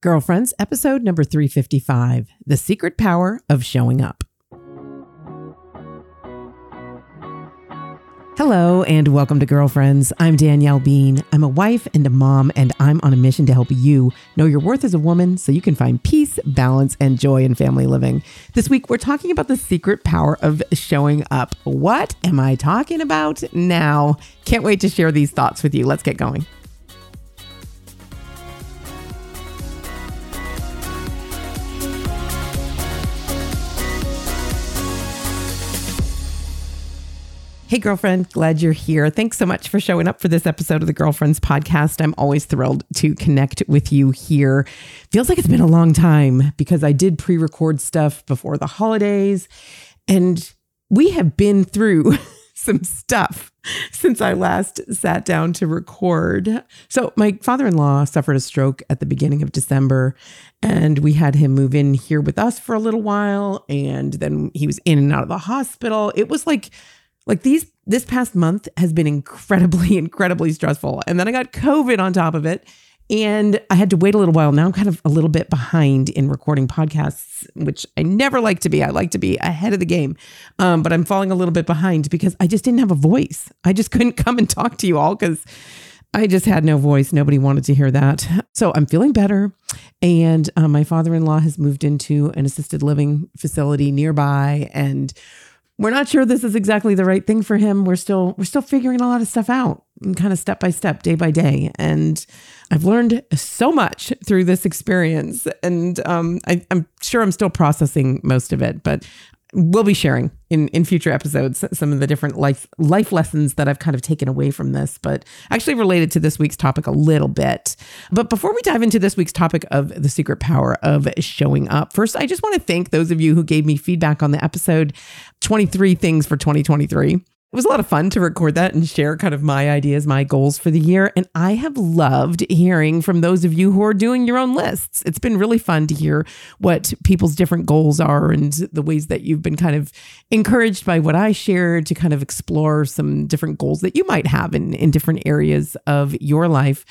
Girlfriends, episode number 355 The Secret Power of Showing Up. Hello, and welcome to Girlfriends. I'm Danielle Bean. I'm a wife and a mom, and I'm on a mission to help you know your worth as a woman so you can find peace, balance, and joy in family living. This week, we're talking about the secret power of showing up. What am I talking about now? Can't wait to share these thoughts with you. Let's get going. Hey, girlfriend, glad you're here. Thanks so much for showing up for this episode of the Girlfriends Podcast. I'm always thrilled to connect with you here. Feels like it's been a long time because I did pre record stuff before the holidays, and we have been through some stuff since I last sat down to record. So, my father in law suffered a stroke at the beginning of December, and we had him move in here with us for a little while. And then he was in and out of the hospital. It was like, like these, this past month has been incredibly, incredibly stressful. And then I got COVID on top of it. And I had to wait a little while. Now I'm kind of a little bit behind in recording podcasts, which I never like to be. I like to be ahead of the game. Um, but I'm falling a little bit behind because I just didn't have a voice. I just couldn't come and talk to you all because I just had no voice. Nobody wanted to hear that. So I'm feeling better. And uh, my father in law has moved into an assisted living facility nearby. And we're not sure this is exactly the right thing for him. We're still we're still figuring a lot of stuff out, kind of step by step, day by day. And I've learned so much through this experience, and um, I, I'm sure I'm still processing most of it. But we'll be sharing in in future episodes some of the different life life lessons that I've kind of taken away from this, but actually related to this week's topic a little bit. But before we dive into this week's topic of the secret power of showing up, first I just want to thank those of you who gave me feedback on the episode 23 things for 2023. It was a lot of fun to record that and share kind of my ideas, my goals for the year. And I have loved hearing from those of you who are doing your own lists. It's been really fun to hear what people's different goals are and the ways that you've been kind of encouraged by what I shared to kind of explore some different goals that you might have in, in different areas of your life.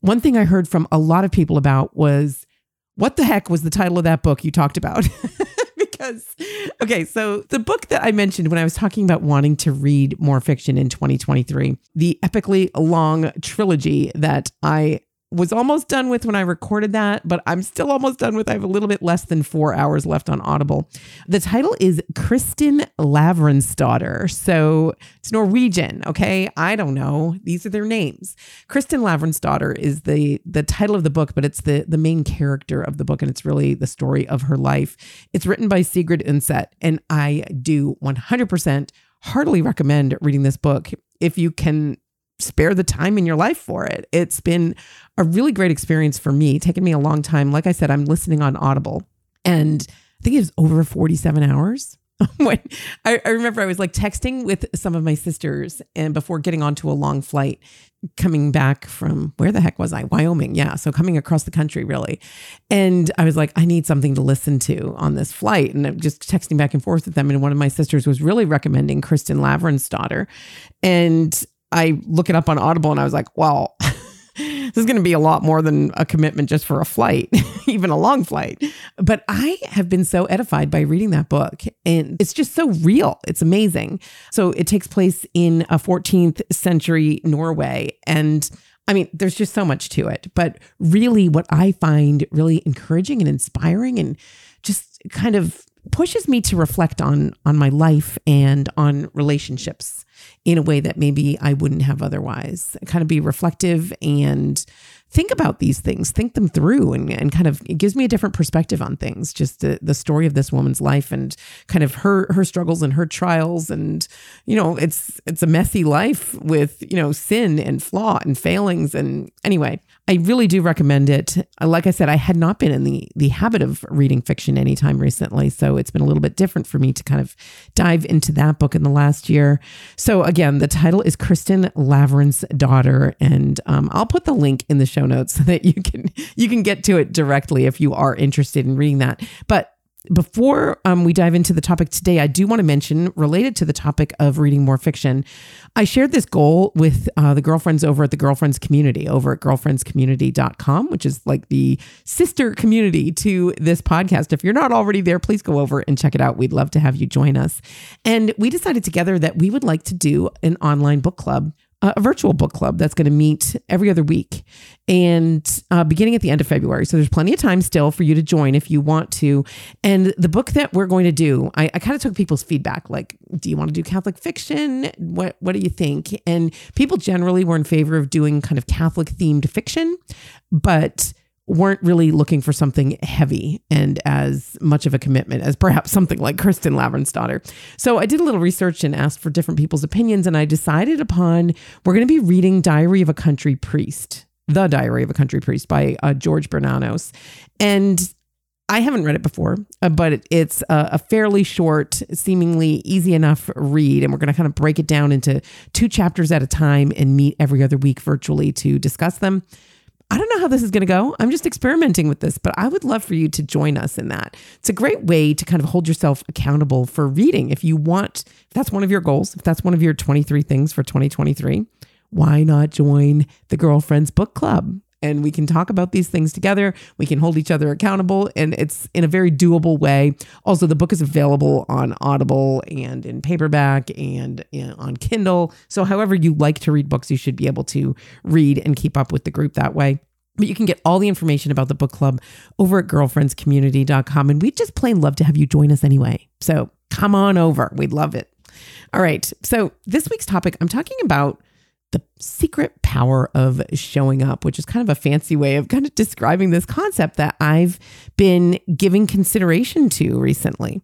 One thing I heard from a lot of people about was what the heck was the title of that book you talked about? because okay, so the book that I mentioned when I was talking about wanting to read more fiction in 2023, the epically long trilogy that I was almost done with when I recorded that, but I'm still almost done with. I have a little bit less than four hours left on Audible. The title is Kristin Lavransdatter. So it's Norwegian, okay? I don't know. These are their names. Kristin Lavransdatter is the the title of the book, but it's the the main character of the book, and it's really the story of her life. It's written by Sigrid Undset, and I do 100% heartily recommend reading this book if you can spare the time in your life for it. It's been a really great experience for me, taken me a long time. Like I said, I'm listening on Audible and I think it was over 47 hours. when I, I, remember I was like texting with some of my sisters and before getting onto a long flight coming back from where the heck was I? Wyoming. Yeah. So coming across the country really. And I was like, I need something to listen to on this flight. And I'm just texting back and forth with them. And one of my sisters was really recommending Kristin daughter. And I look it up on Audible and I was like, well, this is going to be a lot more than a commitment just for a flight, even a long flight. But I have been so edified by reading that book and it's just so real. It's amazing. So it takes place in a 14th century Norway and I mean, there's just so much to it. But really, what I find really encouraging and inspiring and just kind of pushes me to reflect on on my life and on relationships in a way that maybe I wouldn't have otherwise. Kind of be reflective and think about these things, think them through, and, and kind of it gives me a different perspective on things. Just the, the story of this woman's life and kind of her her struggles and her trials, and you know, it's it's a messy life with you know sin and flaw and failings. And anyway, I really do recommend it. Like I said, I had not been in the the habit of reading fiction anytime recently, so it's been a little bit different for me to kind of dive into that book in the last year. So again, the title is Kristin Daughter, and um, I'll put the link in the show notes so that you can you can get to it directly if you are interested in reading that. But before um, we dive into the topic today, I do want to mention, related to the topic of reading more fiction, I shared this goal with uh, the girlfriends over at the Girlfriends Community, over at girlfriendscommunity.com, which is like the sister community to this podcast. If you're not already there, please go over and check it out. We'd love to have you join us. And we decided together that we would like to do an online book club a virtual book club that's going to meet every other week and uh, beginning at the end of February. So there's plenty of time still for you to join if you want to. And the book that we're going to do, I, I kind of took people's feedback like, do you want to do Catholic fiction? What, what do you think? And people generally were in favor of doing kind of Catholic themed fiction, but weren't really looking for something heavy and as much of a commitment as perhaps something like Kristin daughter. So I did a little research and asked for different people's opinions, and I decided upon we're going to be reading Diary of a Country Priest, The Diary of a Country Priest by uh, George Bernanos. And I haven't read it before, uh, but it's a, a, fairly short, seemingly easy enough read. And we're going to kind of break it down into two chapters at a time and meet every other week virtually to discuss them. I don't know how this is going to go. I'm just experimenting with this, but I would love for you to join us in that. It's a great way to kind of hold yourself accountable for reading. If you want, if that's one of your goals, if that's one of your 23 things for 2023, why not join the Girlfriends Book Club? And we can talk about these things together. We can hold each other accountable, and it's in a very doable way. Also, the book is available on Audible and in paperback and on Kindle. So, however you like to read books, you should be able to read and keep up with the group that way. But you can get all the information about the book club over at girlfriendscommunity.com. And we'd just plain love to have you join us anyway. So come on over. We'd love it. All right. So this week's topic, I'm talking about the secret power of showing up, which is kind of a fancy way of kind of describing this concept that I've been giving consideration to recently.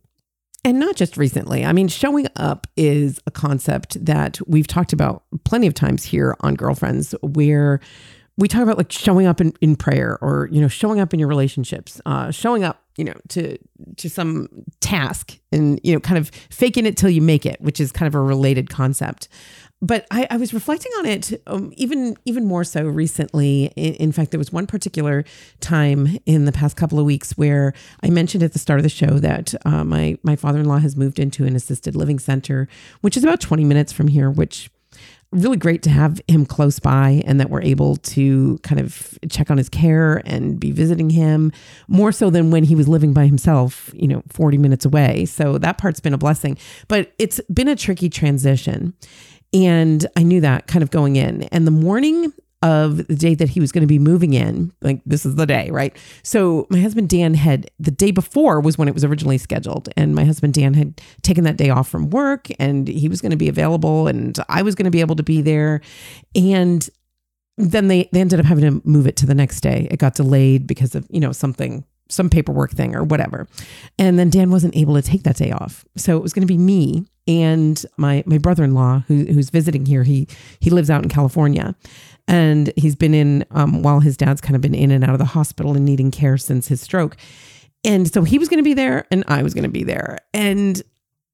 And not just recently. I mean, showing up is a concept that we've talked about plenty of times here on Girlfriends, where we talk about like showing up in, in prayer or, you know, showing up in your relationships, uh, showing up, you know, to to some task and, you know, kind of faking it till you make it, which is kind of a related concept but I, I, was reflecting on it um, even even more so recently. In, in, fact, there was one particular time in the past couple of weeks where I mentioned at the start of the show that uh, my my father in law has moved into an assisted living center, which is about twenty minutes from here, which really great to have him close by and that we're able to kind of check on his care and be visiting him more so than when he was living by himself, you know, 40 minutes away. So that part's been a blessing, but it's been a tricky transition. And I knew that kind of going in. And the morning of the day that he was going to be moving in, like this is the day, right? So my husband Dan had the day before was when it was originally scheduled. And my husband Dan had taken that day off from work and he was going to be available and I was going to be able to be there. And then they, they ended up having to move it to the next day. It got delayed because of, you know, something some paperwork thing or whatever. And then Dan wasn't able to take that day off. So it was going to be me and my my brother-in-law who, who's visiting here. He he lives out in California. And he's been in um, while his dad's kind of been in and out of the hospital and needing care since his stroke. And so he was going to be there and I was going to be there. And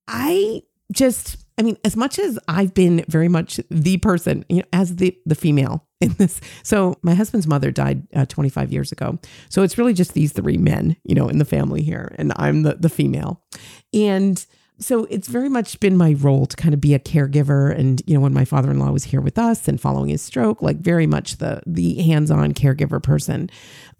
I just I mean, as much as I've been very much the person, you know, as the the female in this. So my husband's mother died uh, 25 years ago. So it's really just these three men, you know, in the family here, and I'm the the female, and. So it's very much been my role to kind of be a caregiver and you know when my father-in-law was here with us and following his stroke like very much the the hands-on caregiver person.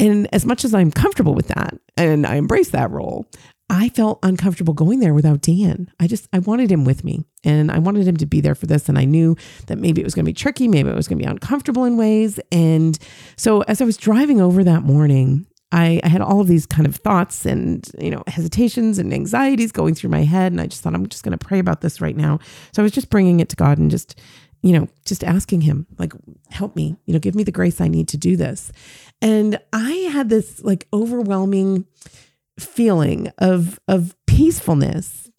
And as much as I'm comfortable with that and I embrace that role, I felt uncomfortable going there without Dan. I just, I wanted him with me and I wanted him to be there for this. And I knew that maybe it was going to be tricky, maybe it was going to be uncomfortable in ways. And so as I was driving over that morning, I, I had all of these kind of thoughts and, you know, hesitations and anxieties going through my head. And I just thought, I'm just going to pray about this right now. So I was just bringing it to God and just, you know, just asking him, like, help me, you know, give me the grace I need to do this. And I had this like overwhelming, feeling of of peacefulness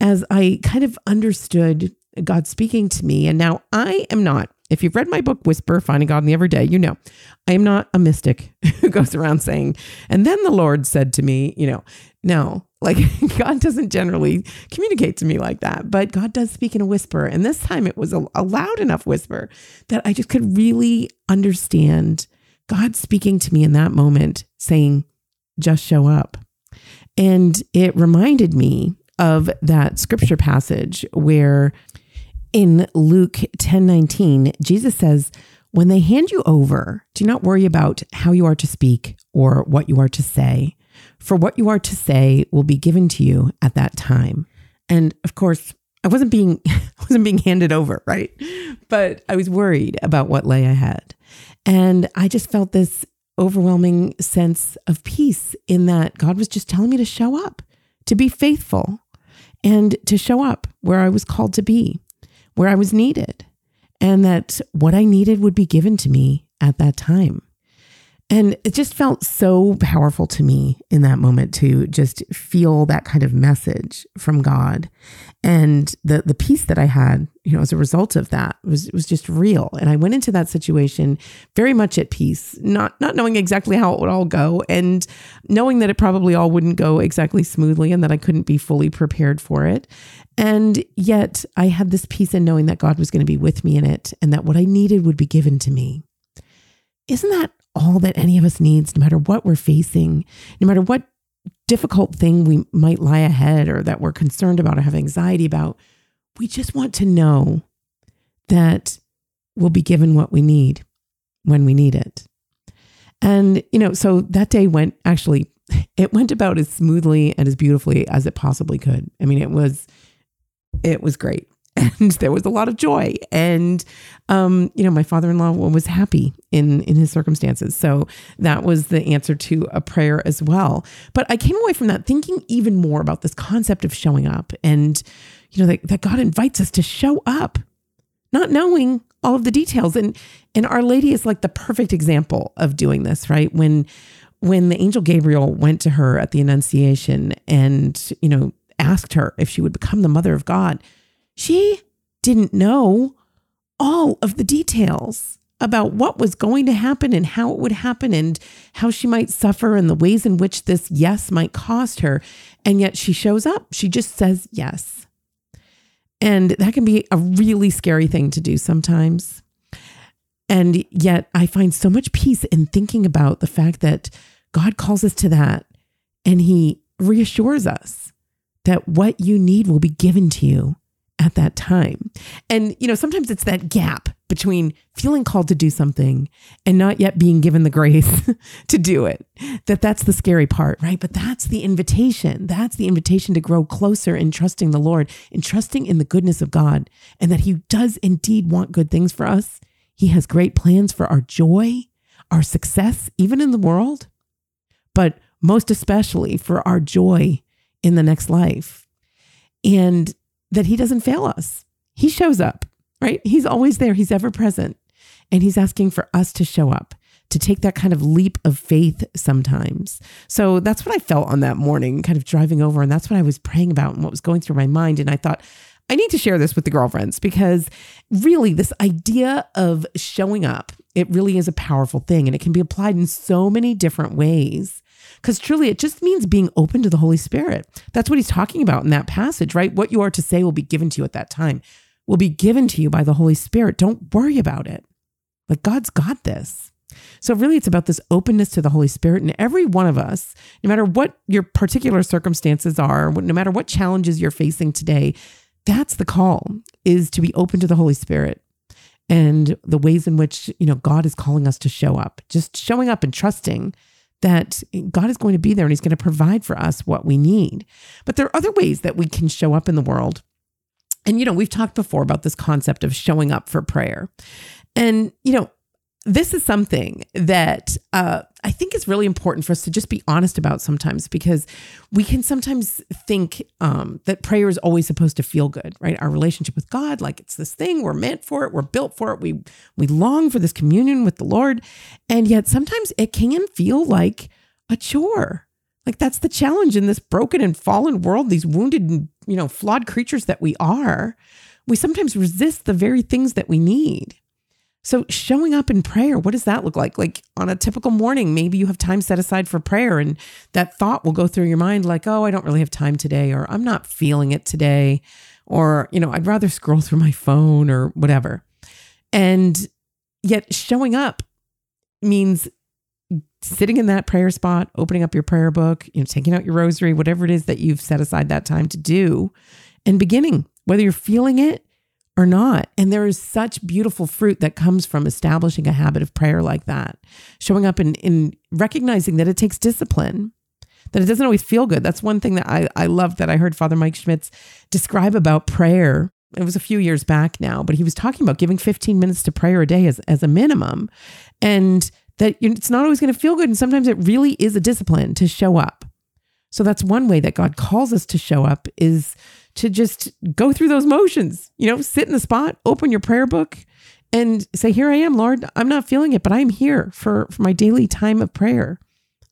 as I kind of understood God speaking to me. And now I am not, if you've read my book, Whisper, Finding God in the Everyday, you know, I am not a mystic who goes around saying, and then the Lord said to me, you know, no, like God doesn't generally communicate to me like that, but God does speak in a whisper. And this time it was a, a loud enough whisper that I just could really understand God speaking to me in that moment, saying, just show up And it reminded me of that scripture passage where in Luke 10 19, Jesus says, When they hand you over, do not worry about how you are to speak or what you are to say, for what you are to say will be given to you at that time. And of course, I wasn't being I wasn't being handed over, right? But I was worried about what lay ahead. And I just felt this overwhelming sense of peace in that God was just telling me to show up, to be faithful, and to show up where I was called to be, where I was needed, and that what I needed would be given to me at that time. And it just felt so powerful to me in that moment to just feel that kind of message from God. And the the peace that I had, you know, as a result of that was was just real. And I went into that situation very much at peace, not not knowing exactly how it would all go and knowing that it probably all wouldn't go exactly smoothly and that I couldn't be fully prepared for it. And yet I had this peace in knowing that God was going to be with me in it and that what I needed would be given to me. Isn't that all that any of us needs, no matter what we're facing, no matter what difficult thing we might lie ahead or that we're concerned about or have anxiety about. We just want to know that we'll be given what we need when we need it. And, you know, so that day went actually, it went about as smoothly and as beautifully as it possibly could. I mean, it was, it was great. And there was a lot of joy. And um, you know my father-in-law was happy in in his circumstances. So that was the answer to a prayer as well. But i came away from that thinking even more about this concept of showing up and you know that, that god invites us to show up not knowing all of the details. And and our lady is like the perfect example of doing this right? When when the angel gabriel went to her at the annunciation and you know asked her if she would become the mother of god she didn't know all of the details about what was going to happen and how it would happen and how she might suffer and the ways in which this yes might cost her. And yet she shows up. She just says yes. And that can be a really scary thing to do sometimes. And yet I find so much peace in thinking about the fact that God calls us to that and he reassures us that what you need will be given to you at that time. And, you know, sometimes it's that gap between feeling called to do something and not yet being given the grace to do it. That that's the scary part, right? But that's the invitation. That's the invitation to grow closer in trusting the Lord, in trusting in the goodness of God, and that He does indeed want good things for us. He has great plans for our joy, our success, even in the world, but most especially for our joy in the next life. And that he doesn't fail us. He shows up, right? He's always there, he's ever present. And he's asking for us to show up, to take that kind of leap of faith sometimes. So that's what I felt on that morning, kind of driving over. And that's what I was praying about and what was going through my mind. And I thought, I need to share this with the girlfriends because really, this idea of showing up, it really is a powerful thing and it can be applied in so many different ways. Because truly, it just means being open to the Holy Spirit. That's what he's talking about in that passage, right? What you are to say will be given to you at that time, will be given to you by the Holy Spirit. Don't worry about it. Like God's got this. So, really, it's about this openness to the Holy Spirit. And every one of us, no matter what your particular circumstances are, no matter what challenges you're facing today, that's the call is to be open to the Holy Spirit and the ways in which, you know, God is calling us to show up, just showing up and trusting that God is going to be there and He's going to provide for us what we need. But there are other ways that we can show up in the world. And, you know, we've talked before about this concept of showing up for prayer. And, you know, this is something that uh, I think is really important for us to just be honest about sometimes because we can sometimes think um, that prayer is always supposed to feel good, right? Our relationship with God, like it's this thing we're meant for it, we're built for it, we we long for this communion with the Lord, and yet sometimes it can feel like a chore. Like that's the challenge in this broken and fallen world, these wounded and you know flawed creatures that we are. We sometimes resist the very things that we need. So, showing up in prayer, what does that look like? Like on a typical morning, maybe you have time set aside for prayer, and that thought will go through your mind like, oh, I don't really have time today, or I'm not feeling it today, or, you know, I'd rather scroll through my phone or whatever. And yet, showing up means sitting in that prayer spot, opening up your prayer book, you know, taking out your rosary, whatever it is that you've set aside that time to do, and beginning, whether you're feeling it or not. And there is such beautiful fruit that comes from establishing a habit of prayer like that, showing up in, in recognizing that it takes discipline, that it doesn't always feel good. That's one thing that I, I love that I heard Father Mike Schmitz describe about prayer. It was a few years back now, but he was talking about giving 15 minutes to prayer a day as, as a minimum. And that it's not always going to feel good. And sometimes it really is a discipline to show up. So that's one way that God calls us to show up is to just go through those motions, you know, sit in the spot, open your prayer book and say, Here I am, Lord. I'm not feeling it, but I'm here for, for my daily time of prayer.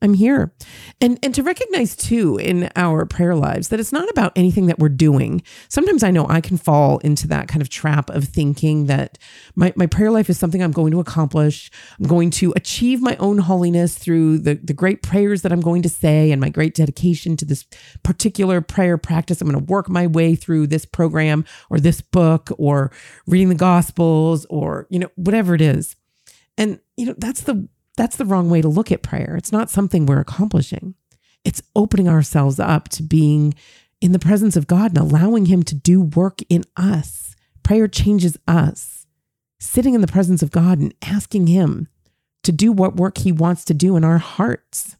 I'm here. And and to recognize too in our prayer lives that it's not about anything that we're doing. Sometimes I know I can fall into that kind of trap of thinking that my, my prayer life is something I'm going to accomplish. I'm going to achieve my own holiness through the, the great prayers that I'm going to say and my great dedication to this particular prayer practice. I'm going to work my way through this program or this book or reading the gospels or, you know, whatever it is. And, you know, that's the that's the wrong way to look at prayer. It's not something we're accomplishing. It's opening ourselves up to being in the presence of God and allowing Him to do work in us. Prayer changes us. Sitting in the presence of God and asking Him to do what work He wants to do in our hearts.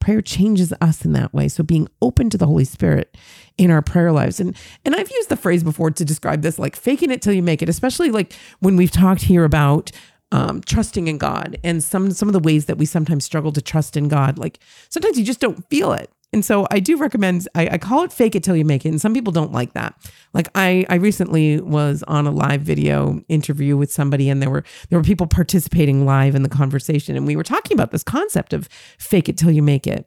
Prayer changes us in that way. So being open to the Holy Spirit in our prayer lives. And and I've used the phrase before to describe this like faking it till you make it, especially like when we've talked here about um, trusting in God and some some of the ways that we sometimes struggle to trust in God. Like sometimes you just don't feel it. And so I do recommend I, I, call it fake it till you make it. And some people don't like that. Like I I recently was on a live video interview with somebody and there were there were people participating live in the conversation and we were talking about this concept of fake it till you make it.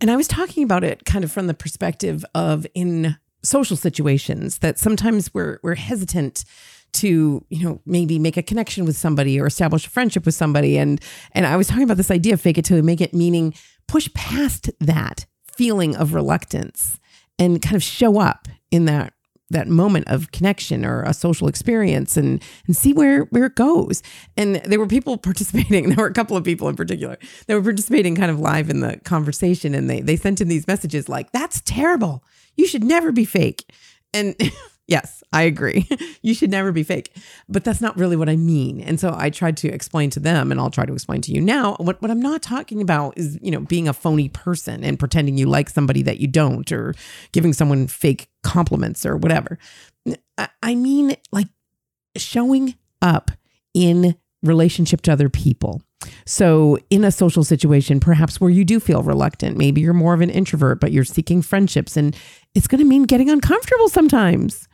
And I was talking about it kind of from the perspective of in social situations that sometimes we're we're hesitant to you know maybe make a connection with somebody or establish a friendship with somebody. And and i was talking about this idea of fake it till you make it meaning push past that feeling of reluctance and kind of show up in that that moment of connection or a social experience and and see where where it goes. And there were people participating there were a couple of people in particular that were participating kind of live in the conversation and they they sent in these messages like that's terrible. You should never be fake. And Yes, I agree. you should never be fake. But that's not really what I mean. And so I tried to explain to them, and I'll try to explain to you now. What, what I'm not talking about is, you know, being a phony person and pretending you like somebody that you don't, or giving someone fake compliments or whatever. I, I mean, like showing up in relationship to other people. So, in a social situation, perhaps where you do feel reluctant, maybe you're more of an introvert, but you're seeking friendships, and it's going to mean getting uncomfortable sometimes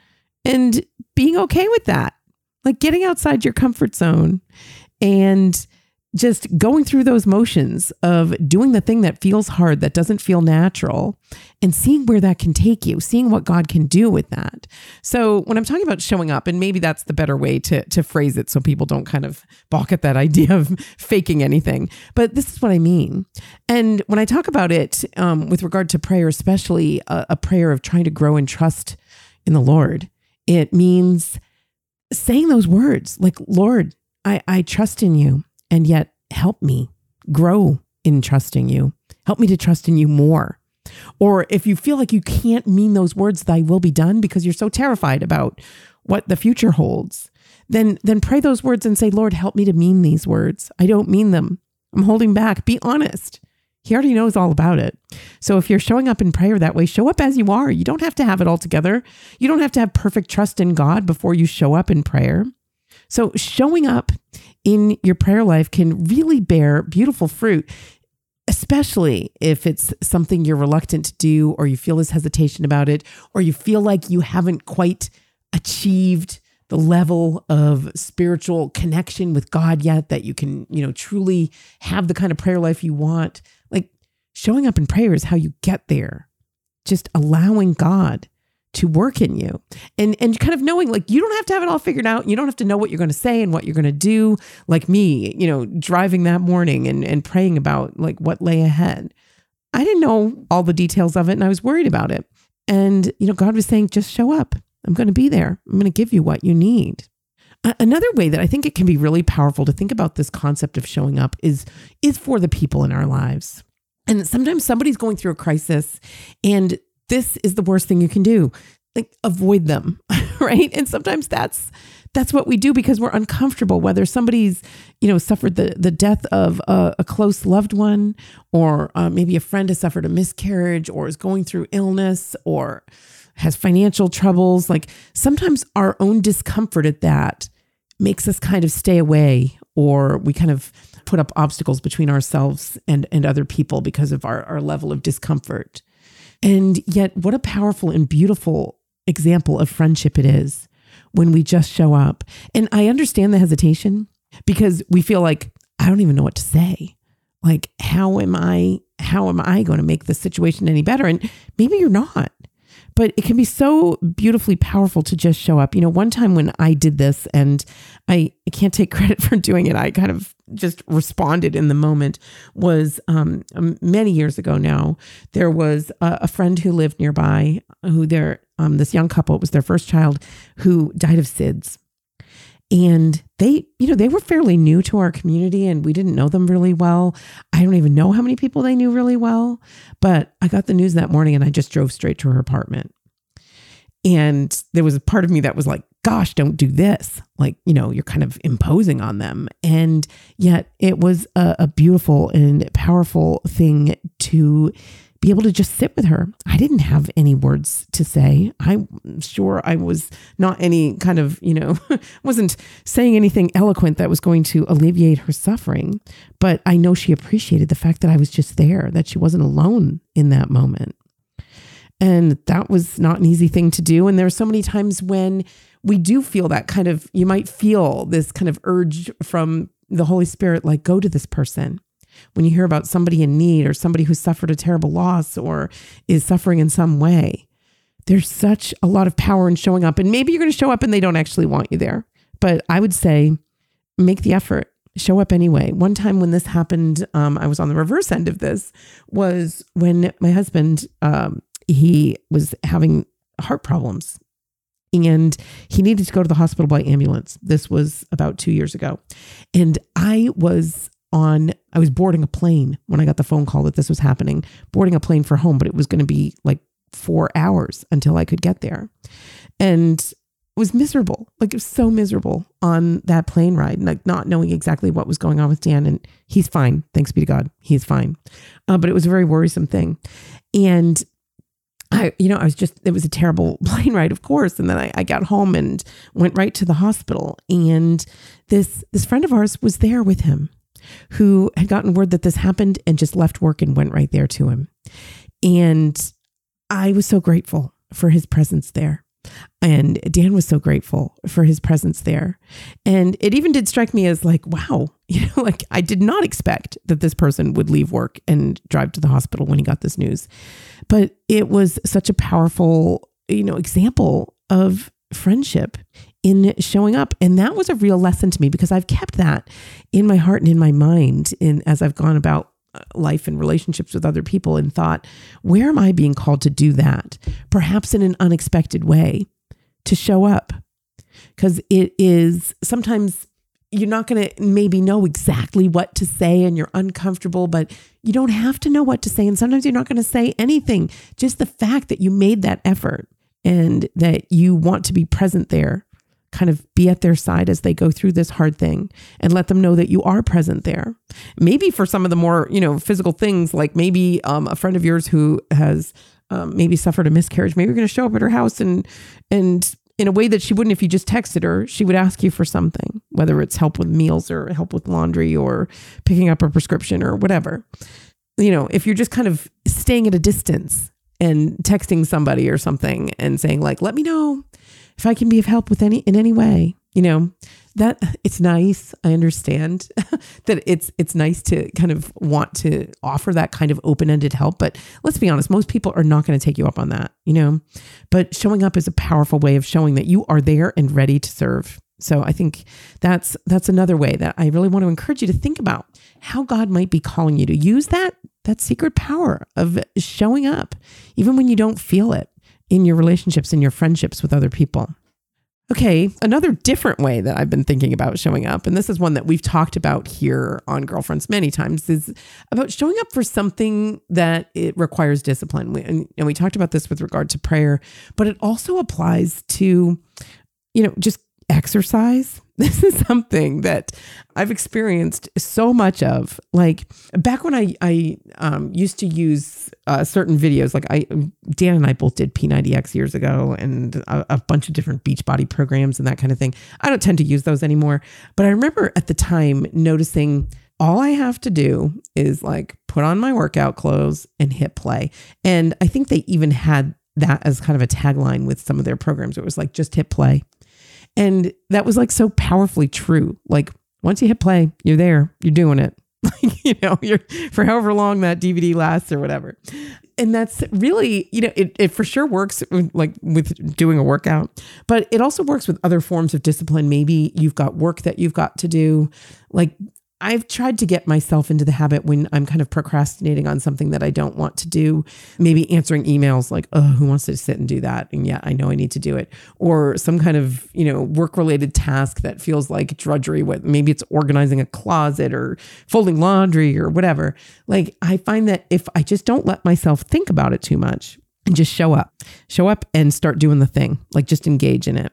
and being okay with that. Like getting outside your comfort zone and just going through those motions of doing the thing that feels hard, that doesn't feel natural, and seeing where that can take you, seeing what God can do with that. So when I'm talking about showing up, and maybe that's the better way to, to phrase it so people don't kind of balk at that idea of faking anything, but this is what I mean. And when I talk about it um, with regard to prayer, especially a, a prayer of trying to grow in trust in the Lord, it means saying those words like, Lord, I, I trust in you, and yet help me grow in trusting you. Help me to trust in you more. Or if you feel like you can't mean those words, thy will be done because you're so terrified about what the future holds, then then pray those words and say, Lord, help me to mean these words. I don't mean them. I'm holding back. Be honest. He already knows all about it. So if you're showing up in prayer that way, show up as you are. You don't have to have it all together. You don't have to have perfect trust in God before you show up in prayer. So showing up in your prayer life can really bear beautiful fruit, especially if it's something you're reluctant to do or you feel this hesitation about it or you feel like you haven't quite achieved the level of spiritual connection with God yet that you can, you know, truly have the kind of prayer life you want showing up in prayer is how you get there. Just allowing God to work in you. And and kind of knowing like you don't have to have it all figured out. You don't have to know what you're going to say and what you're going to do. Like me you know driving that morning and and praying about like what lay ahead. I didn't know all the details of it and i was worried about it. And you know god was saying just show up. I'm going to be there. I'm going to give you what you need. Another way that I think it can be really powerful to think about this concept of showing up is is for the people in our lives. And sometimes somebody's going through a crisis and this is the worst thing you can do. Like avoid them, right? And sometimes that's that's what we do because we're uncomfortable whether somebody's you know suffered the the death of a, a close loved one or uh, maybe a friend has suffered a miscarriage or is going through illness or has financial troubles like sometimes our own discomfort at that makes us kind of stay away or we kind of put up obstacles between ourselves and and other people because of our, our level of discomfort and yet what a powerful and beautiful example of friendship it is when we just show up. And I understand the hesitation because we feel like, I don't even know what to say. Like, how am I, how am I going to make the situation any better? And maybe you're not but it can be so beautifully powerful to just show up. You know, one time when I did this, and I, I can't take credit for doing it, I kind of just responded in the moment, was um, many years ago now. There was a, a friend who lived nearby who there, um, this young couple, it was their first child, who died of SIDS and they you know they were fairly new to our community and we didn't know them really well. I don't even know how many people they knew really well but i got the news that morning and i just drove straight to her apartment. And there was a part of me that was like gosh don't do this. Like you know you're kind of imposing on them. And yet it was a, a beautiful and powerful thing to be able to just sit with her. I didn't have any words to say. I'm sure I was not any kind of, you know, wasn't saying anything eloquent that was going to alleviate her suffering. But I know she appreciated the fact that I was just there, that she wasn't alone in that moment. And that was not an easy thing to do. And there are so many times when we do feel that kind of, you might feel this kind of urge from the Holy Spirit, like, go to this person when you hear about somebody in need or somebody who suffered a terrible loss or is suffering in some way, there's such a lot of power in showing up. And maybe you're going to show up and they don't actually want you there. But I would say make the effort, show up anyway. One time when this happened, um, I was on the reverse end of this, was when my husband, um, he was having heart problems and he needed to go to the hospital by ambulance. This was about two years ago. And I was on I was boarding a plane when I got the phone call that this was happening, boarding a plane for home, but it was going to be like 4 hours until I could get there. And it was miserable. Like it was so miserable on that plane ride, like not knowing exactly what was going on with Dan. And he's fine. Thanks be to God. He's fine. Uh, but it was a very worrisome thing. And I, you know, I was just, it was a terrible plane ride, of course. And then I, I got home and went right to the hospital. And this, this friend of ours was there with him who had gotten word that this happened and just left work and went right there to him. And I was so grateful for his presence there. And Dan was so grateful for his presence there. And it even did strike me as like, wow, you know, like I did not expect that this person would leave work and drive to the hospital when he got this news. But it was such a powerful, you know, example of friendship in showing up. And that was a real lesson to me because I've kept that in my heart and in my mind in as I've gone about uh, life and relationships with other people and thought, where am I being called to do that? Perhaps in an unexpected way to show up. Because it is sometimes you're not going to maybe know exactly what to say and you're uncomfortable, but you don't have to know what to say. And sometimes you're not going to say anything. Just the fact that you made that effort and that you want to be present there kind of be at their side as they go through this hard thing and let them know that you are present there. Maybe for some of the more, you know, physical things, like maybe um, a friend of yours who has um, maybe suffered a miscarriage, maybe you're going to show up at her house and, and, in a way that she wouldn't if you just texted her, she would ask you for something, whether it's help with meals or help with laundry or picking up a prescription or whatever. You know, if you're just kind of staying at a distance and texting somebody or something and saying like, "Let me know if I can be of help with any in any way, you know, that it's nice. I understand that it's it's nice to kind of want to offer that kind of open-ended help, but let's be honest, most people are not going to take you up on that, you know. But showing up is a powerful way of showing that you are there and ready to serve. So I think that's that's another way that I really want to encourage you to think about how God might be calling you to use that that secret power of showing up even when you don't feel it in your relationships and your friendships with other people. Okay, another different way that I've been thinking about showing up, and this is one that we've talked about here on Girlfriends many times, is about showing up for something that it requires discipline. We, and, and we talked about this with regard to prayer, but it also applies to, you know, just exercise this is something that I've experienced so much of. Like back when I I um, used to use uh, certain videos, like I Dan and I both did P90X years ago, and a, a bunch of different Beachbody programs and that kind of thing. I don't tend to use those anymore, but I remember at the time noticing all I have to do is like put on my workout clothes and hit play. And I think they even had that as kind of a tagline with some of their programs. It was like just hit play. And that was like so powerfully true. Like once you hit play, you're there, you're doing it. Like, you know, you're for however long that DVD lasts or whatever. And that's really, you know, it, it for sure works like with doing a workout, but it also works with other forms of discipline. Maybe you've got work that you've got to do. Like I've tried to get myself into the habit when I'm kind of procrastinating on something that I don't want to do, maybe answering emails like, oh, who wants to sit and do that? And yeah, I know I need to do it. Or some kind of, you know, work related task that feels like drudgery. What maybe it's organizing a closet or folding laundry or whatever. Like I find that if I just don't let myself think about it too much and just show up, show up and start doing the thing, like just engage in it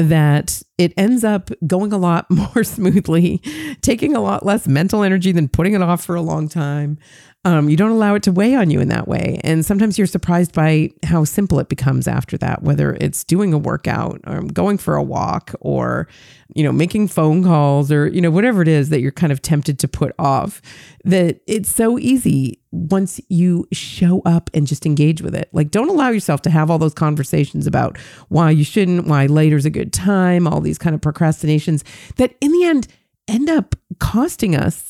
that it ends up going a lot more smoothly, taking a lot less mental energy than putting it off for a long time. Um, you don't allow it to weigh on you in that way. And sometimes you're surprised by how simple it becomes after that, whether it's doing a workout or going for a walk or, you know, making phone calls or, you know, whatever it is that you're kind of tempted to put off, that it's so easy once you show up and just engage with it. Like, don't allow yourself to have all those conversations about why you shouldn't, why later's a good time, all these kind of procrastinations that in the end end up costing us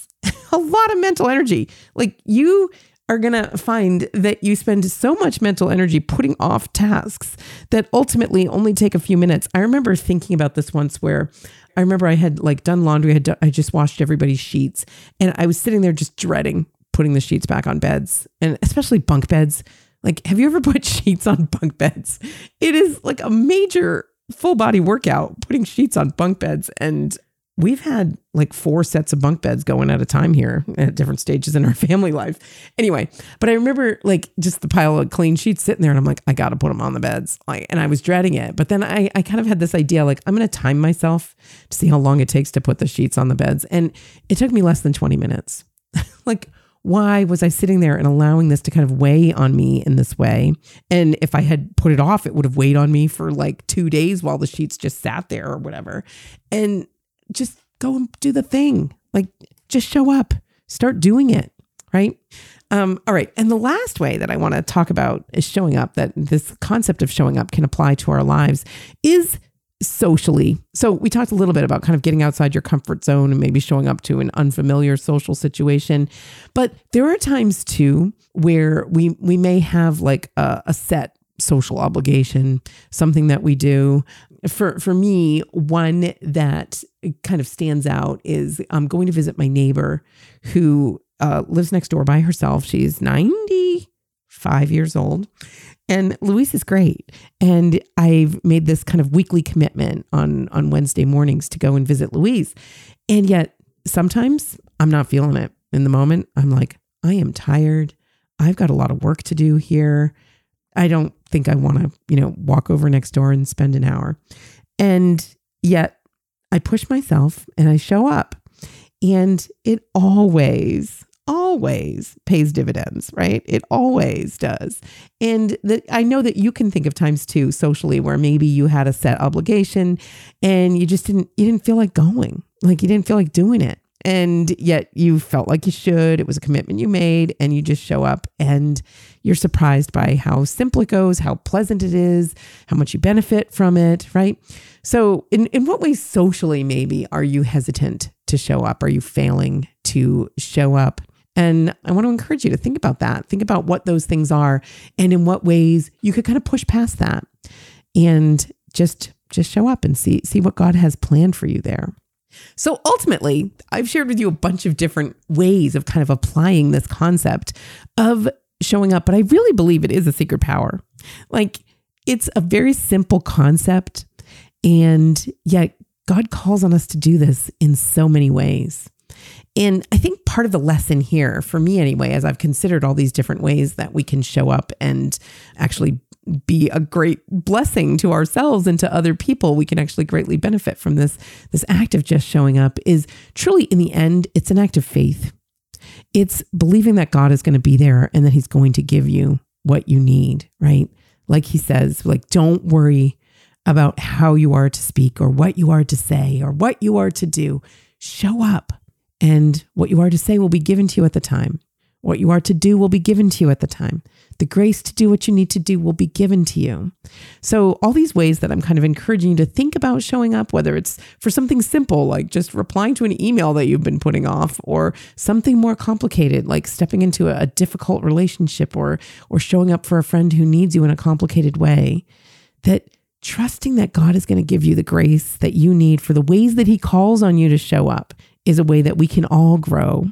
a lot of mental energy. Like you are going to find that you spend so much mental energy putting off tasks that ultimately only take a few minutes. I remember thinking about this once where I remember I had like done laundry, I, had done, I just washed everybody's sheets, and I was sitting there just dreading putting the sheets back on beds, and especially bunk beds. Like, have you ever put sheets on bunk beds? It is like a major full body workout putting sheets on bunk beds. And we've had like four sets of bunk beds going at a time here at different stages in our family life. Anyway, but I remember like just the pile of clean sheets sitting there and I'm like, I got to put them on the beds. Like, and I was dreading it. But then I, I kind of had this idea like, I'm going to time myself to see how long it takes to put the sheets on the beds. And it took me less than 20 minutes. like, why was I sitting there and allowing this to kind of weigh on me in this way? And if I had put it off, it would have weighed on me for like two days while the sheets just sat there or whatever. And just go and do the thing. Like just show up, start doing it. Right. Um, all right. And the last way that I want to talk about is showing up, that this concept of showing up can apply to our lives is socially. So we talked a little bit about kind of getting outside your comfort zone and maybe showing up to an unfamiliar social situation. But there are times too where we we may have like a, a set social obligation, something that we do. For for me, one that kind of stands out is I'm going to visit my neighbor who uh, lives next door by herself. She's 95 years old. And Louise is great. And I've made this kind of weekly commitment on on Wednesday mornings to go and visit Louise. And yet sometimes I'm not feeling it in the moment. I'm like, I am tired. I've got a lot of work to do here. I don't think I want to, you know, walk over next door and spend an hour. And yet I push myself and I show up. And it always, always pays dividends, right? It always does. And that I know that you can think of times too socially where maybe you had a set obligation and you just didn't you didn't feel like going. Like you didn't feel like doing it and yet you felt like you should. It was a commitment you made, and you just show up and you're surprised by how simple it goes, how pleasant it is, how much you benefit from it, right? So, in, in what ways socially, maybe, are you hesitant to show up? Are you failing to show up? And I want to encourage you to think about that. Think about what those things are and in what ways you could kind of push past that and just just show up and see see what God has planned for you there. So ultimately, I've shared with you a bunch of different ways of kind of applying this concept of showing up, but I really believe it is a secret power. Like it's a very simple concept And yet, God calls on us to do this in so many ways. And I think part of the lesson here, for me anyway, as I've considered all these different ways that we can show up and actually be a great blessing to ourselves and to other people, we can actually greatly benefit from this, this act of just showing up is truly in the end, it's an act of faith. It's believing that God is going to be there and that he's going to give you what you need, right? Like he says, like, don't worry about how you are to speak or what you are to say or what you are to do. Show up and what you are to say will be given to you at the time. What you are to do will be given to you at the time. The grace to do what you need to do will be given to you. So, all these ways that I'm kind of encouraging you to think about showing up, whether it's for something simple like just replying to an email that you've been putting off, or something more complicated like stepping into a, difficult relationship or, or showing up for a friend who needs you in a complicated way, that trusting that God is going to give you the grace that you need for the ways that He calls on you to show up is a way that we can all grow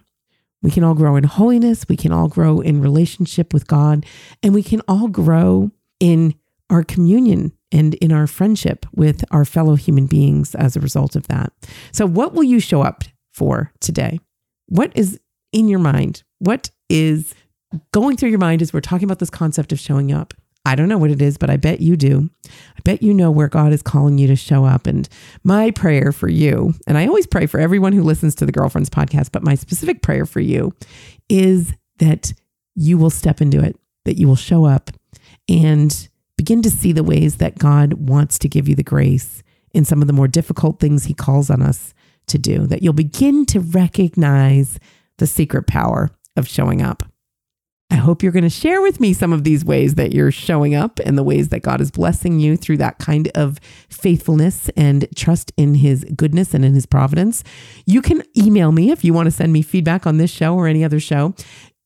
we can all grow in holiness. We can all grow in relationship with God. And we can all grow in our communion and in our friendship with our fellow human beings as a result of that. So, what will you show up for today? What is in your mind? What is going through your mind as we're talking about this concept of showing up? I don't know what it is, but I bet you do. I bet you know where God is calling you to show up. And my prayer for you, and I always pray for everyone who listens to the Girlfriends podcast, but my specific prayer for you is that you will step into it, that you will show up and begin to see the ways that God wants to give you the grace in some of the more difficult things He calls on us to do, that you'll begin to recognize the secret power of showing up. I hope you're going to share with me some of these ways that you're showing up and the ways that God is blessing you through that kind of faithfulness and trust in his goodness and in his providence. You can email me if you want to send me feedback on this show or any other show.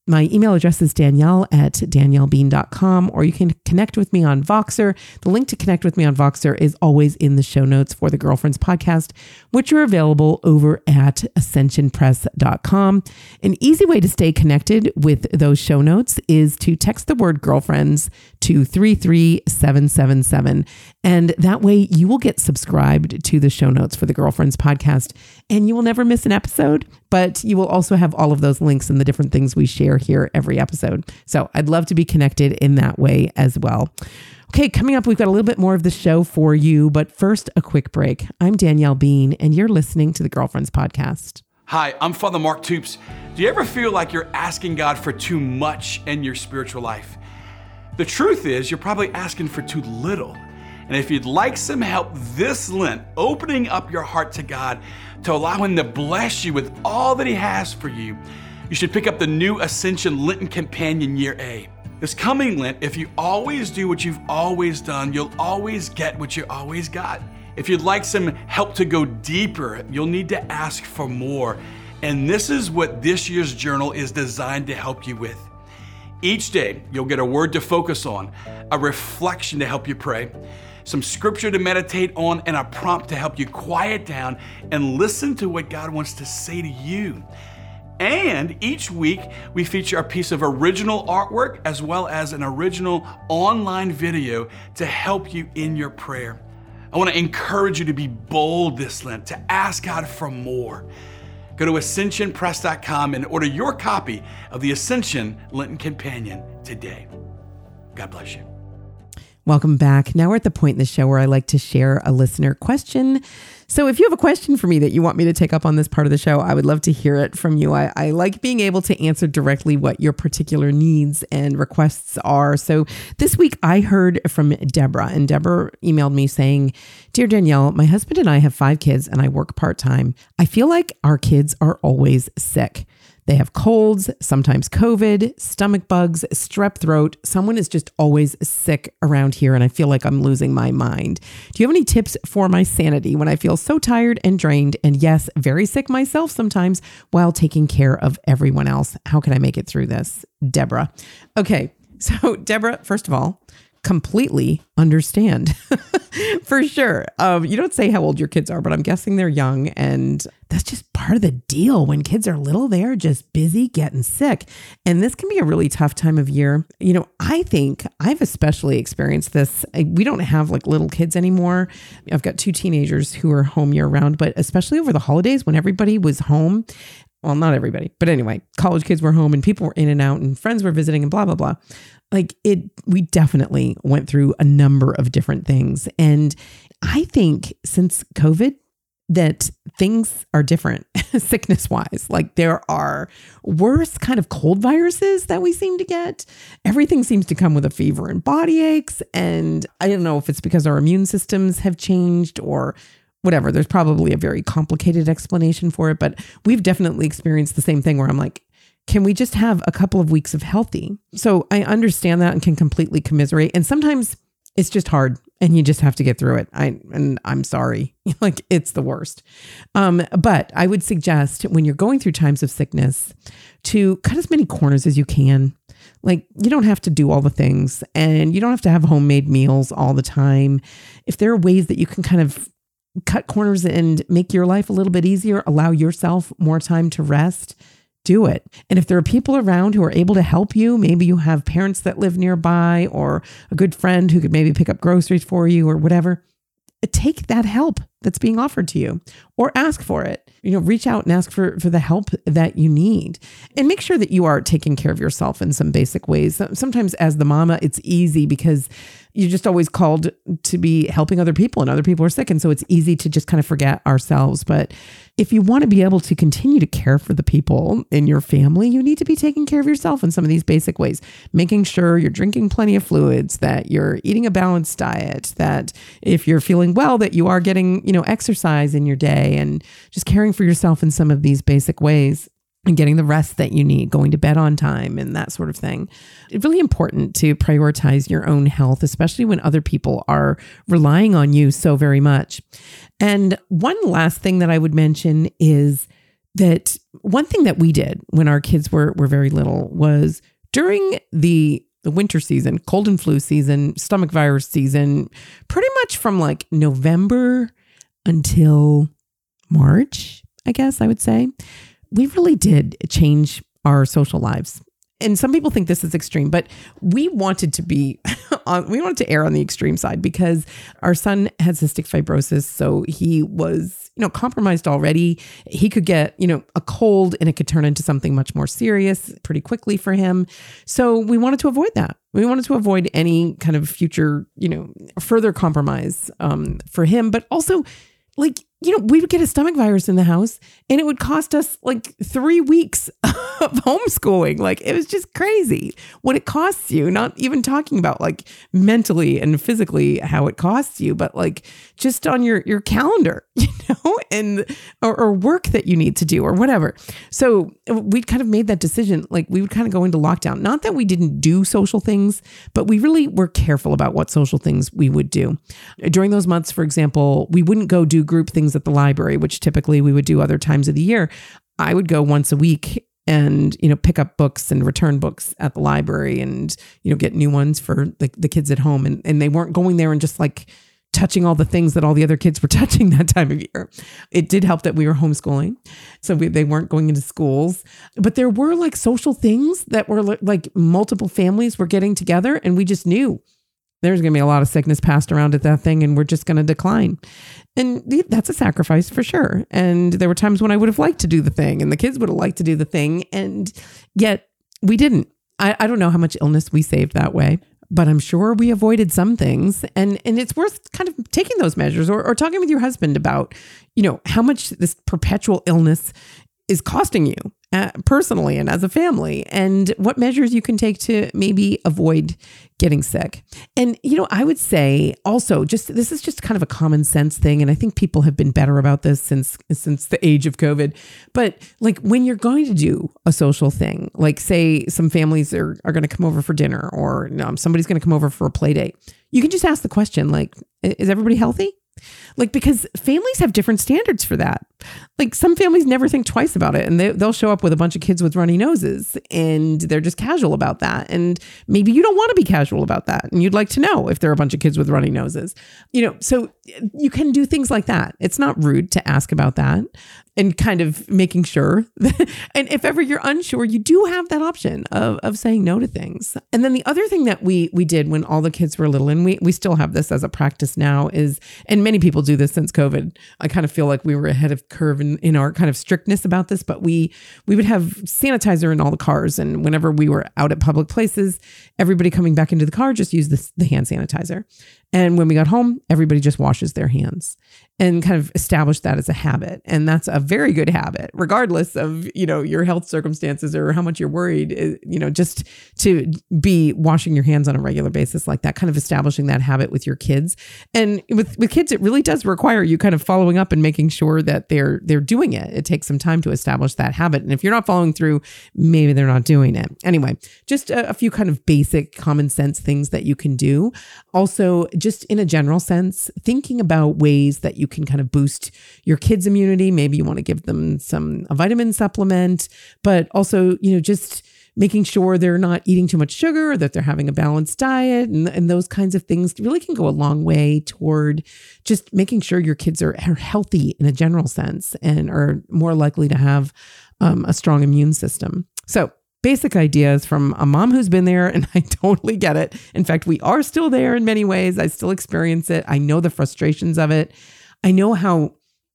My email address is danielle at daniellebean.com, or you can connect with me on Voxer. The link to connect with me on Voxer is always in the show notes for the Girlfriends podcast, which are available over at ascensionpress.com. An easy way to stay connected with those show notes is to text the word girlfriends to 33777. And that way you will get subscribed to the show notes for the Girlfriends podcast and you will never miss an episode, but you will also have all of those links and the different things we share here every episode. So I'd love to be connected in that way as well. Okay, coming up, we've got a little bit more of the show for you, but first, a quick break. I'm Danielle Bean, and you're listening to the Girlfriends Podcast. Hi, I'm Father Mark Toups. Do you ever feel like you're asking God for too much in your spiritual life? The truth is, you're probably asking for too little. And if you'd like some help this Lent, opening up your heart to God to allow Him to bless you with all that He has for you, you should pick up the new Ascension Lenten Companion Year A. This coming Lent, if you always do what you've always done, you'll always get what you always got. If you'd like some help to go deeper, you'll need to ask for more. And this is what this year's journal is designed to help you with. Each day, you'll get a word to focus on, a reflection to help you pray, some scripture to meditate on, and a prompt to help you quiet down and listen to what God wants to say to you. And each week, we feature a piece of original artwork as well as an original online video to help you in your prayer. I want to encourage you to be bold this Lent, to ask God for more. Go to ascensionpress.com and order your copy of the Ascension Lenten Companion today. God bless you. Welcome back. Now we're at the point in the show where I like to share a listener question. So if you have a question for me that you want me to take up on this part of the show, I would love to hear it from you. I, I like being able to answer directly what your particular needs and requests are. So this week I heard from Deborah, and Deborah emailed me saying, Dear Danielle, my husband and I have five kids and I work part time. I feel like our kids are always sick. They have colds, sometimes COVID, stomach bugs, strep throat. Someone is just always sick around here, and I feel like I'm losing my mind. Do you have any tips for my sanity when I feel so tired and drained? And yes, very sick myself sometimes while taking care of everyone else. How can I make it through this? Deborah. Okay. So, Deborah, first of all, completely understand for sure. Um, you don't say how old your kids are, but I'm guessing they're young. And that's just part of the deal. When kids are little, they are just busy getting sick. And this can be a really tough time of year. You know, I think I've especially experienced this. We don't have like little kids anymore. I've got two teenagers who are home year round, but especially over the holidays when everybody was home, well, not everybody, but anyway, college kids were home and people were in and out and friends were visiting and blah, blah, blah like it we definitely went through a number of different things. And i think since covid that things are different sickness wise like there are worse kind of cold viruses that we seem to get. Everything seems to come with a fever and body aches. And i don't know if it's because our immune systems have changed or whatever. There's probably a very complicated explanation for it but we've definitely experienced the same thing where i'm like can we just have a couple of weeks of healthy? So I understand that and can completely commiserate. And sometimes it's just hard and you just have to get through it. I and I'm sorry. like it's the worst. Um, but I would suggest when you're going through times of sickness to cut as many corners as you can. Like you don't have to do all the things and you don't have to have homemade meals all the time. If there are ways that you can kind of cut corners and make your life a little bit easier, allow yourself more time to rest, do it. And if there are people around who are able to help you, maybe you have parents that live nearby or a good friend who could maybe pick up groceries for you or whatever, uh, take that help that's being offered to you or ask for it. You know, reach out and ask for for the help that you need. And make sure that you are taking care of yourself in some basic ways. Sometimes as the mama, it's easy because you're just always called to be helping other people and other people are sick and so it's easy to just kind of forget ourselves, but if you want to be able to continue to care for the people in your family, you need to be taking care of yourself in some of these basic ways. Making sure you're drinking plenty of fluids, that you're eating a balanced diet, that if you're feeling well, that you are getting, you know, exercise in your day and just caring for yourself in some of these basic ways and getting the rest that you need, going to bed on time, and that sort of thing. It's really important to prioritize your own health, especially when other people are relying on you so very much. And one last thing that I would mention is that one thing that we did when our kids were were very little was during the the winter season, cold and flu season, stomach virus season, pretty much from like November until March, I guess I would say we really did change our social lives. And some people think this is extreme, but we wanted to be on, we wanted to err on the extreme side because our son had cystic fibrosis. So he was, you know, compromised already. He could get, you know, a cold and it could turn into something much more serious pretty quickly for him. So we wanted to avoid that. We wanted to avoid any kind of future, you know, further compromise um, for him, but also like you know, we would get a stomach virus in the house and it would cost us like three weeks of homeschooling. Like it was just crazy what it costs you, not even talking about like mentally and physically how it costs you, but like just on your, your calendar, you know, and or, or work that you need to do or whatever. So we kind of made that decision. Like we would kind of go into lockdown. Not that we didn't do social things, but we really were careful about what social things we would do. During those months, for example, we wouldn't go do group things things at the library, which typically we would do other times of the year, I would go once a week and you know pick up books and return books at the library and you know get new ones for the, the kids at home and, and they weren't going there and just like touching all the things that all the other kids were touching that time of year. It did help that we were homeschooling. So we, they weren't going into schools. But there were like social things that were like multiple families were getting together and we just knew there's going to be a lot of sickness passed around at that thing and we're just going to decline. And that's a sacrifice for sure. And there were times when I would have liked to do the thing and the kids would have liked to do the thing. And yet we didn't. I, I don't know how much illness we saved that way but I'm sure we avoided some things. And and it's worth kind of taking those measures or, or talking with your husband about, you know, how much this perpetual illness is costing you uh, personally and as a family, and what measures you can take to maybe avoid getting sick. And, you know, I would say also just this is just kind of a common sense thing. And I think people have been better about this since since the age of COVID. But like when you're going to do a social thing, like say some families are, are going to come over for dinner or somebody's going to come over for a play date, you can just ask the question like, is everybody healthy? Like, because families have different standards for that. Like some families never think twice about it and they, they'll show up with a bunch of kids with runny noses and they're just casual about that and maybe you don't want to be casual about that and you'd like to know if there are a bunch of kids with runny noses. You know so you can do things like that. It's not rude to ask about that and kind of making sure that, and if ever you're unsure you do have that option of, of saying no to things. And then the other thing that we we did when all the kids were little and we, we still have this as a practice now is and many people do this since covid i kind of feel like we were ahead of curve in, in our kind of strictness about this but we we would have sanitizer in all the cars. And whenever we were out at public places everybody coming back into the car just use the, the hand sanitizer and when we got home, everybody just washes their hands and kind of established that as a habit. And that's a very good habit, regardless of, you know, your health circumstances or how much you're worried, eh, you know, just to be washing your hands on a regular basis like that, kind of establishing that habit with your kids. And with, with kids, it really does require you kind of following up and making sure that they're they're doing it. It takes some time to establish that habit. And if you're not following through, maybe they're not doing it. Anyway, just a, a few kind of basic common sense things that you can do. Also, just in a general sense, thinking about ways that you can kind of boost your kids' immunity. Maybe you want to give them some a vitamin supplement, but also, you know, just making sure they're not eating too much sugar, or that they're having a balanced diet, and, and those kinds of things really can go a long way toward just making sure your kids are, are healthy in a general sense and are more likely to have um, a strong immune system. So, basic ideas from a mom who's been there and I totally get it. In fact, we are still there in many ways. I still experience it. I know the frustrations of it. I know how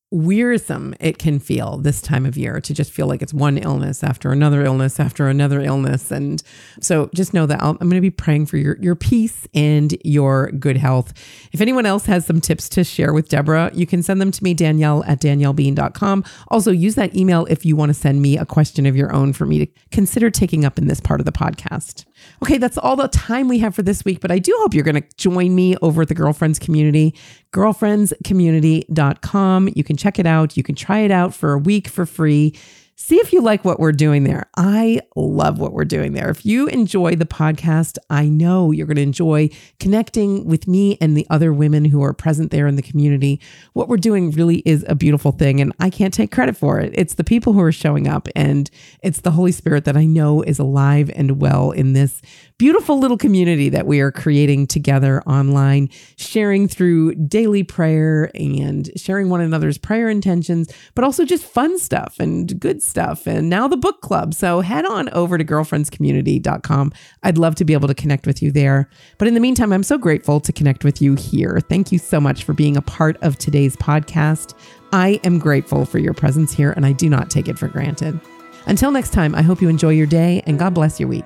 wearisome it can feel this time of year to just feel like it's one illness after another illness after another illness. And so just know that i am going to be praying for your your peace and your good health. If anyone else has some tips to share with deborah you can send them to me danielle at daniellebean.com also use that email if you want to send me a question of your own for me to consider taking up in this part of the podcast Okay, that's all the time we have for this week, but I do hope you're going to join me over at the Girlfriends Community, girlfriendscommunity.com. You can check it out. You can try it out for a week for free see if you like what we're doing there. I love what we're doing there. If you enjoy the podcast, I know you're going to enjoy connecting with me and the other women who are present there in the community. What we're doing really is a beautiful thing, and I can't take credit for it. It's the people who are showing up, and it's the Holy Spirit that I know is alive and well in this beautiful little community that we are creating together online, sharing through daily prayer and sharing one another's prayer intentions, but also just fun stuff and good stuff. And now the book club. So head on over to girlfriendscommunity.com. I'd love to be able to connect with you there. But in the meantime, I'm so grateful to connect with you here. Thank you so much for being a part of today's podcast. I am grateful for your presence here and I do not take it for granted. Until next time, I hope you enjoy your day and God bless your week.